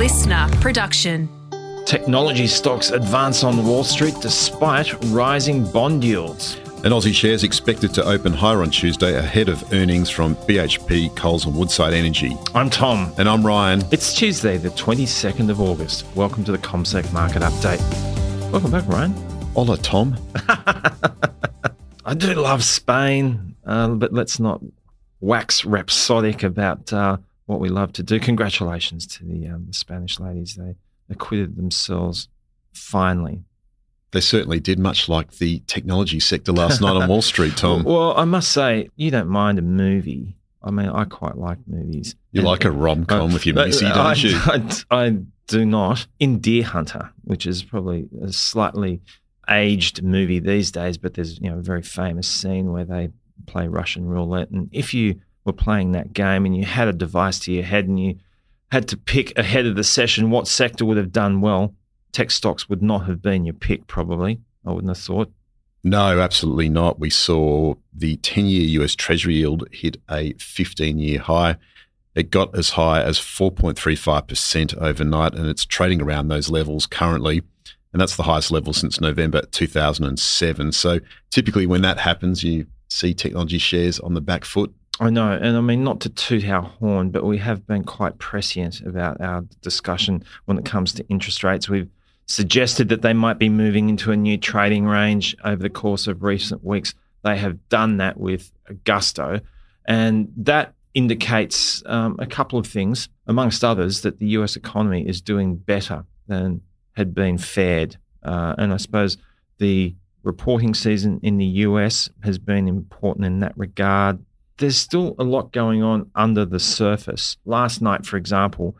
listener production. Technology stocks advance on Wall Street despite rising bond yields. And Aussie shares expected to open higher on Tuesday ahead of earnings from BHP, Coles, and Woodside Energy. I'm Tom. And I'm Ryan. It's Tuesday, the 22nd of August. Welcome to the CommSec Market Update. Welcome back, Ryan. Hola, Tom. I do love Spain, uh, but let's not wax rhapsodic about uh, what we love to do. Congratulations to the, um, the Spanish ladies. They acquitted themselves finally. They certainly did, much like the technology sector last night on Wall Street, Tom. Well, I must say, you don't mind a movie. I mean, I quite like movies. You And- like a rom com with your missy, don't I, you? I, I do not. In Deer Hunter, which is probably a slightly aged movie these days, but there's you know a very famous scene where they play Russian roulette, and if you were playing that game and you had a device to your head and you had to pick ahead of the session what sector would have done well, tech stocks would not have been your pick. Probably, I wouldn't have thought. No, absolutely not. We saw the 10 year US Treasury yield hit a 15 year high. It got as high as 4.35% overnight, and it's trading around those levels currently. And that's the highest level since November 2007. So typically, when that happens, you see technology shares on the back foot. I know, and I mean not to toot our horn, but we have been quite prescient about our discussion when it comes to interest rates. We've suggested that they might be moving into a new trading range over the course of recent weeks. They have done that with gusto, and that indicates um, a couple of things, amongst others, that the US economy is doing better than had been fared. Uh, and I suppose the reporting season in the US has been important in that regard there's still a lot going on under the surface. Last night, for example,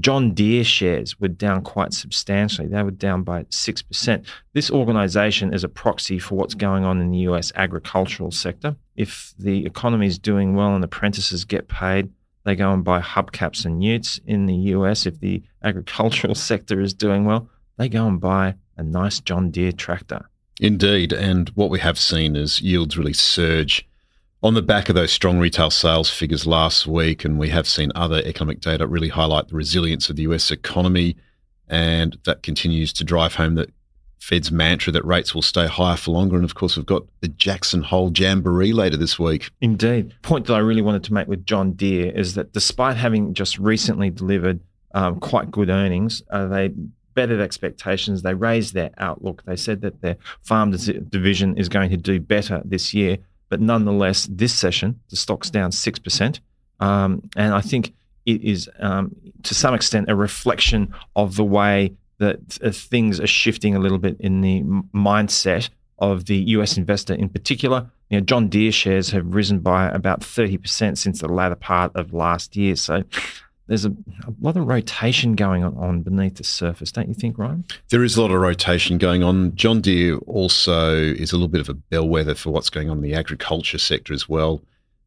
John Deere shares were down quite substantially. They were down by 6%. This organization is a proxy for what's going on in the US agricultural sector. If the economy is doing well and apprentices get paid, they go and buy hubcaps and utes in the US. If the agricultural sector is doing well, they go and buy a nice John Deere tractor. Indeed. And what we have seen is yields really surge on the back of those strong retail sales figures last week. And we have seen other economic data really highlight the resilience of the US economy. And that continues to drive home the Fed's mantra that rates will stay higher for longer. And of course, we've got the Jackson Hole Jamboree later this week. Indeed. Point that I really wanted to make with John Deere is that despite having just recently delivered um, quite good earnings, uh, they bettered expectations. They raised their outlook. They said that their farm division is going to do better this year. But nonetheless, this session, the stock's down 6%. Um, and I think it is, um, to some extent, a reflection of the way that uh, things are shifting a little bit in the mindset of the US investor in particular. You know, John Deere shares have risen by about 30% since the latter part of last year. So there's a, a lot of rotation going on, beneath the surface, don't you think, Ryan? There is a lot of rotation going on. John Deere also is a little bit of a bellwether for what's going on in the agriculture sector as well.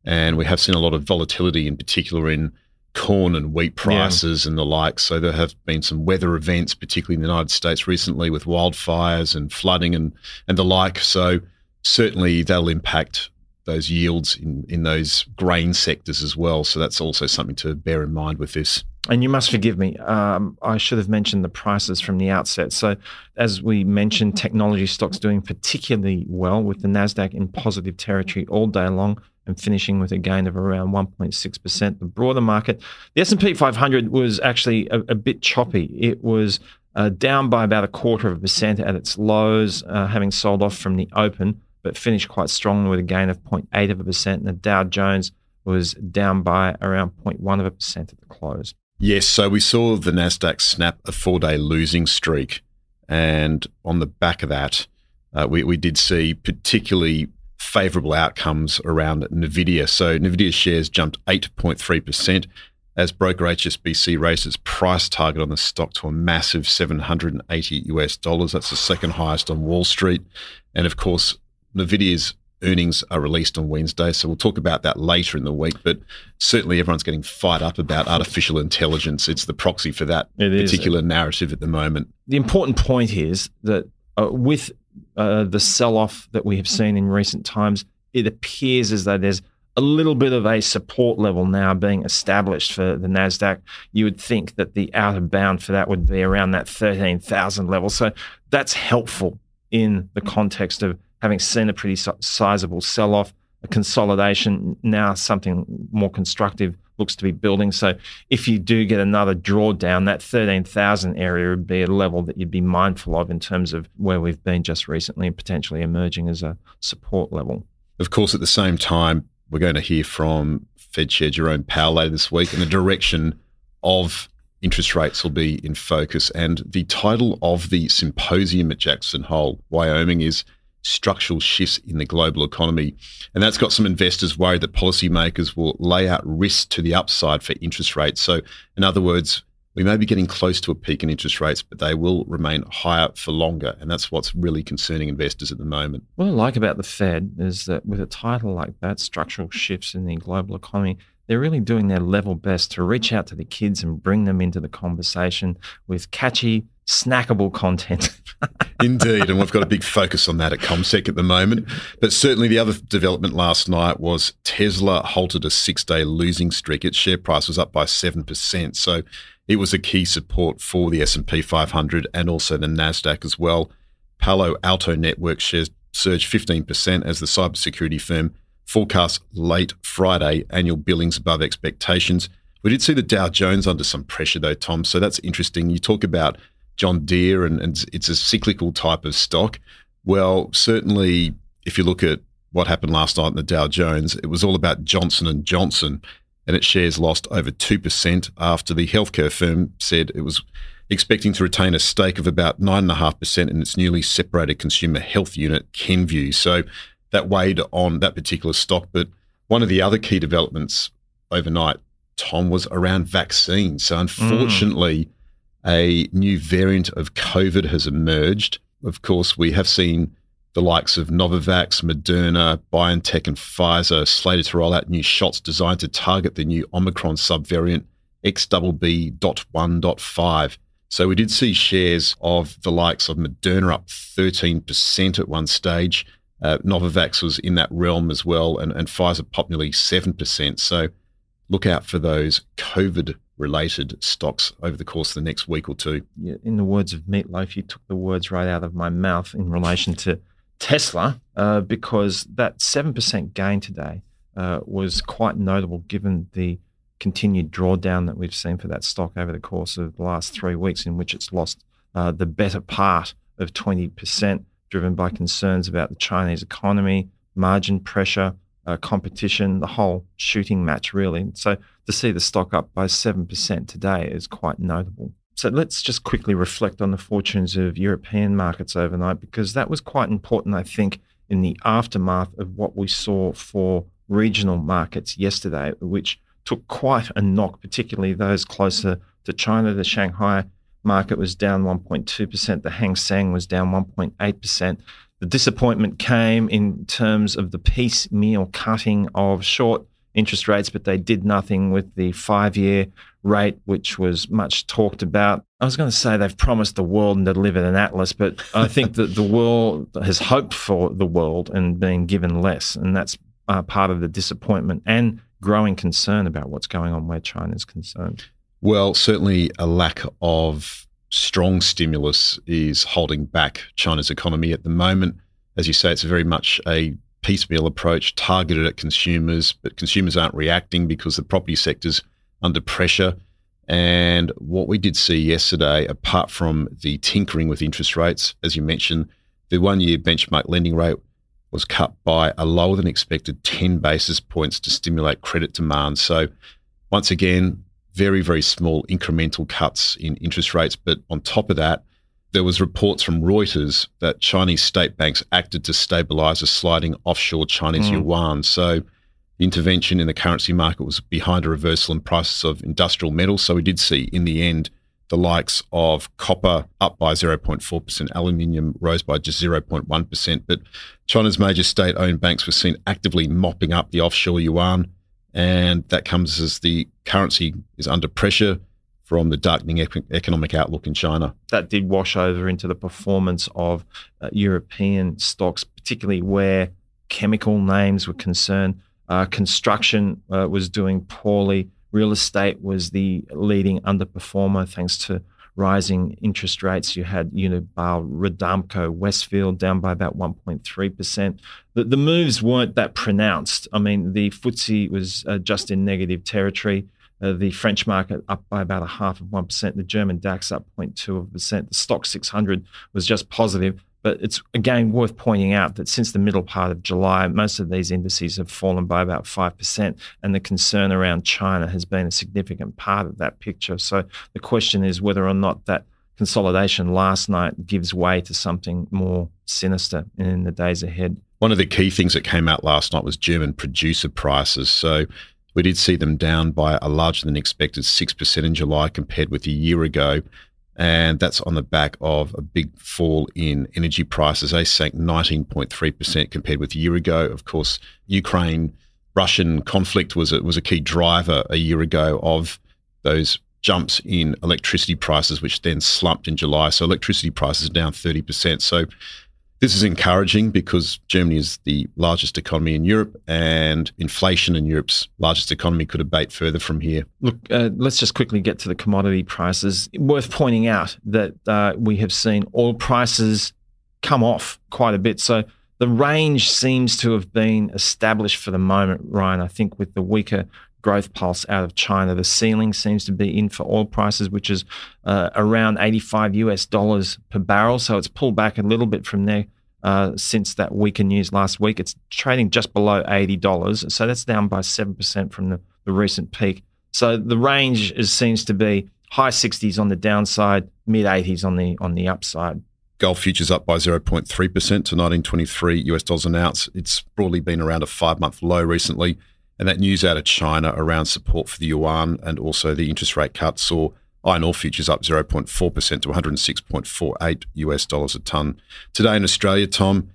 And we have seen a lot of volatility, in particular in corn and wheat prices and the like. So there have been some weather events, particularly in the United States recently, with wildfires and flooding and, and the like. So certainly they'll impact those yields in, in those grain sectors as well. So that's also something to bear in mind with this. And you must forgive me. Um, I should have mentioned the prices from the outset. So, as we mentioned, technology stocks doing particularly well with the Nasdaq in positive territory all day long and finishing with a gain of around 1.6%. The broader market, the S&P 500 was actually a, a bit choppy. It was uh, down by about a quarter of a percent at its lows, uh, having sold off from the open, but finished quite strongly with a gain of 0.8 of a percent. And the Dow Jones was down by around 0.1 of a percent at the close. Yes, so we saw the Nasdaq snap a four-day losing streak, and on the back of that, uh, we we did see particularly favourable outcomes around Nvidia. So Nvidia shares jumped eight point three percent as broker HSBC raised its price target on the stock to a massive 780 US dollars. That's the second highest on Wall Street, and of course, Nvidia's earnings are released on Wednesday, so we'll talk about that later in the week. But certainly, everyone's getting fired up about artificial intelligence. It's the proxy for that It is. particular narrative at the moment. the important point is that uh, with uh, the sell off that we have seen in recent times, it appears as though there's a little bit of a support level now being established for the Nasdaq. You would think that the outer bound for that would be around that thirteen thousand level. So that's helpful in the context of having seen a pretty sizable sell off, a consolidation. Now something more constructive looks to be building. So if you do get another drawdown, that 13,000 area would be a level that you'd be mindful of in terms of where we've been just recently and potentially emerging as a support level. Of course, at the same time, we're going to hear from Fed Chair Jerome Powell later this week, and the direction of interest rates will be in focus. And the title of the symposium at Jackson Hole, Wyoming, is structural shifts in the global economy. And that's got some investors worried that policymakers will lay out risks to the upside for interest rates. So, in other words, we may be getting close to a peak in interest rates, but they will remain higher for longer. And that's what's really concerning investors at the moment. What I like about the Fed is that with a title like that, Structural Shifts in the Global Economy, they're really doing their level best to reach out to the kids and bring them into the conversation with catchy, snackable content. Indeed, and we've got a big focus on that at CommSec at the moment. But certainly, the other development last night was Tesla halted a six-day losing streak. Its share price was up by seven percent, so it was a key support for the S&P 500 and also the Nasdaq as well. Palo Alto Network shares surged 15% as the cybersecurity firm forecast late Friday annual billings above expectations. We did see the Dow Jones under some pressure though, Tom. So that's interesting. You talk about John Deere, and, and it's a cyclical type of stock. Well, certainly, if you look at what happened last night in the Dow Jones, it was all about Johnson and Johnson, and its shares lost over two percent after the healthcare firm said it was expecting to retain a stake of about nine and a half percent in its newly separated consumer health unit, Kenvue. So that weighed on that particular stock. But one of the other key developments overnight, Tom, was around vaccines. So unfortunately. Mm a new variant of COVID has emerged. Of course, we have seen the likes of Novavax, Moderna, BioNTech, and Pfizer slated to roll out new shots designed to target the new Omicron subvariant XBB.1.5. So we did see shares of the likes of Moderna up 13% at one stage. Uh, Novavax was in that realm as well, and, and Pfizer popped nearly 7%. So look out for those COVID related stocks over the course of the next week or two. In the words of Meatloaf, you took the words right out of my mouth in relation to Tesla, uh, because that 7% gain today uh, was quite notable given the continued drawdown that we've seen for that stock over the course of the last three weeks, in which it's lost uh, the better part of 20%, driven by concerns about the Chinese economy, margin pressure, uh, competition, the whole shooting match, really. So to see the stock up by 7% today is quite notable. So let's just quickly reflect on the fortunes of European markets overnight, because that was quite important, I think, in the aftermath of what we saw for regional markets yesterday, which took quite a knock, particularly those closer to China. The Shanghai market was down 1.2%, the Hang Seng was down 1.8%. The disappointment came in terms of the piecemeal cutting of short interest rates, but they did nothing with the five year rate, which was much talked about. I was going to say they've promised the world and delivered an atlas, but I think that the world has hoped for the world and been given less. And that's uh, part of the disappointment and growing concern about what's going on where China is concerned. Well, certainly a lack of strong stimulus is holding back China's economy at the moment. As you say, it's very much a piecemeal approach targeted at consumers, but consumers aren't reacting because the property sector's under pressure. And what we did see yesterday, apart from the tinkering with interest rates, as you mentioned, the one year benchmark lending rate was cut by a lower than expected 10 basis points to stimulate credit demand. So, once again, very, very small incremental cuts in interest rates. But on top of that, there was reports from Reuters that Chinese state banks acted to stabilize a sliding offshore Chinese mm. yuan. So the intervention in the currency market was behind a reversal in prices of industrial metals. So we did see in the end the likes of copper up by 0.4%, aluminium rose by just 0.1%. But China's major state owned banks were seen actively mopping up the offshore yuan and that comes as the currency is under pressure from the darkening economic outlook in China. That did wash over into the performance of uh, European stocks, particularly where chemical names were concerned. Uh, construction uh, was doing poorly. Real estate was the leading underperformer thanks to rising interest rates. You had Unibail, Rodamco, Westfield down by about 1.3%. The, the moves weren't that pronounced. I mean, the FTSE was uh, just in negative territory. Uh, the French market up by about a half of 1%. The German DAX up 0.2%. The stock 600 was just positive. But it's again worth pointing out that since the middle part of July, most of these indices have fallen by about 5%. And the concern around China has been a significant part of that picture. So the question is whether or not that consolidation last night gives way to something more sinister in the days ahead. One of the key things that came out last night was German producer prices. So we did see them down by a larger than expected 6% in July compared with a year ago. And that's on the back of a big fall in energy prices. They sank 19.3% compared with a year ago. Of course, Ukraine Russian conflict was a, was a key driver a year ago of those jumps in electricity prices, which then slumped in July. So electricity prices are down 30%. So this is encouraging because Germany is the largest economy in Europe, and inflation in Europe's largest economy could abate further from here. Look, uh, let's just quickly get to the commodity prices. Worth pointing out that uh, we have seen oil prices come off quite a bit. So the range seems to have been established for the moment, Ryan. I think with the weaker growth pulse out of China. The ceiling seems to be in for oil prices, which is uh, around 85 US dollars per barrel. So it's pulled back a little bit from there uh, since that weaker news last week. It's trading just below $80. So that's down by 7% from the, the recent peak. So the range is, seems to be high 60s on the downside, mid 80s on the on the upside. Gold futures up by 0.3% to 1923 US dollars an ounce. It's broadly been around a five month low recently. And that news out of China around support for the yuan and also the interest rate cut saw Iron ore futures up 0.4% to 106.48 US dollars a tonne. Today in Australia, Tom,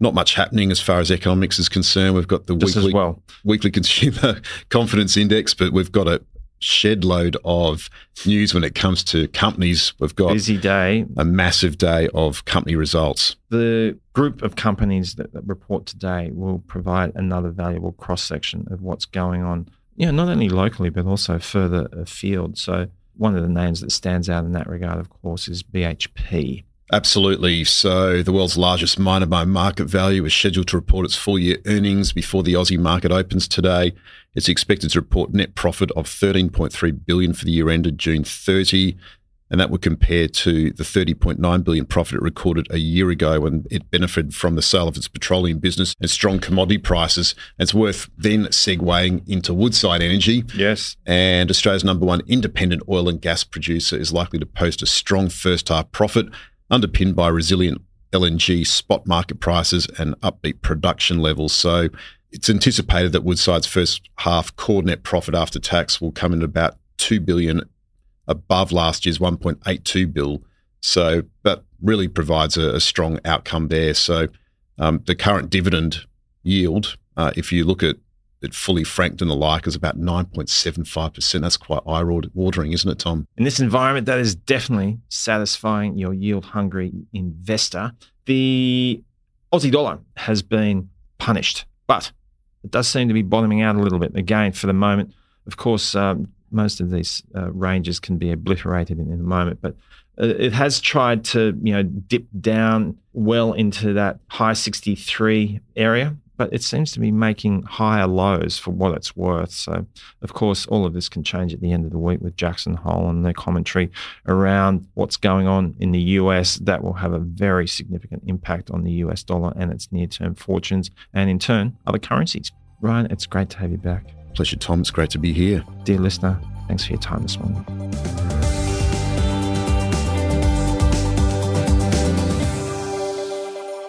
not much happening as far as economics is concerned. We've got the weekly, well. weekly consumer confidence index, but we've got a shed load of news when it comes to companies. We've got busy day, a massive day of company results. The group of companies that, that report today will provide another valuable cross section of what's going on. Yeah, not only locally but also further afield. So one of the names that stands out in that regard, of course, is BHP. Absolutely. So, the world's largest miner by market value is scheduled to report its full year earnings before the Aussie market opens today. It's expected to report net profit of 13.3 billion for the year ended June 30 and that would compare to the 30.9 billion profit it recorded a year ago when it benefited from the sale of its petroleum business and strong commodity prices. It's worth then segueing into Woodside Energy. Yes. And Australia's number one independent oil and gas producer is likely to post a strong first half profit underpinned by resilient LNG spot market prices and upbeat production levels. So it's anticipated that Woodside's first half core net profit after tax will come in at about 2 billion above last year's 1.82 bill. So that really provides a, a strong outcome there. So um, the current dividend yield, uh, if you look at it fully franked and the like, is about 9.75%. That's quite eye watering, isn't it, Tom? In this environment, that is definitely satisfying your yield hungry investor. The Aussie dollar has been punished, but it does seem to be bottoming out a little bit. Again, for the moment, of course, um, most of these uh, ranges can be obliterated in, in, a moment, but uh, it has tried to you know dip down well into that high 63 area but it seems to be making higher lows for what it's worth. So, of course, all of this can change at the end of the week with Jackson Hole and their commentary around what's going on in the US. That will have a very significant impact on the US dollar and its near term fortunes, and in turn, other currencies. Ryan, it's great to have you back. Pleasure, Tom. It's great to be here. Dear listener, thanks for your time this morning.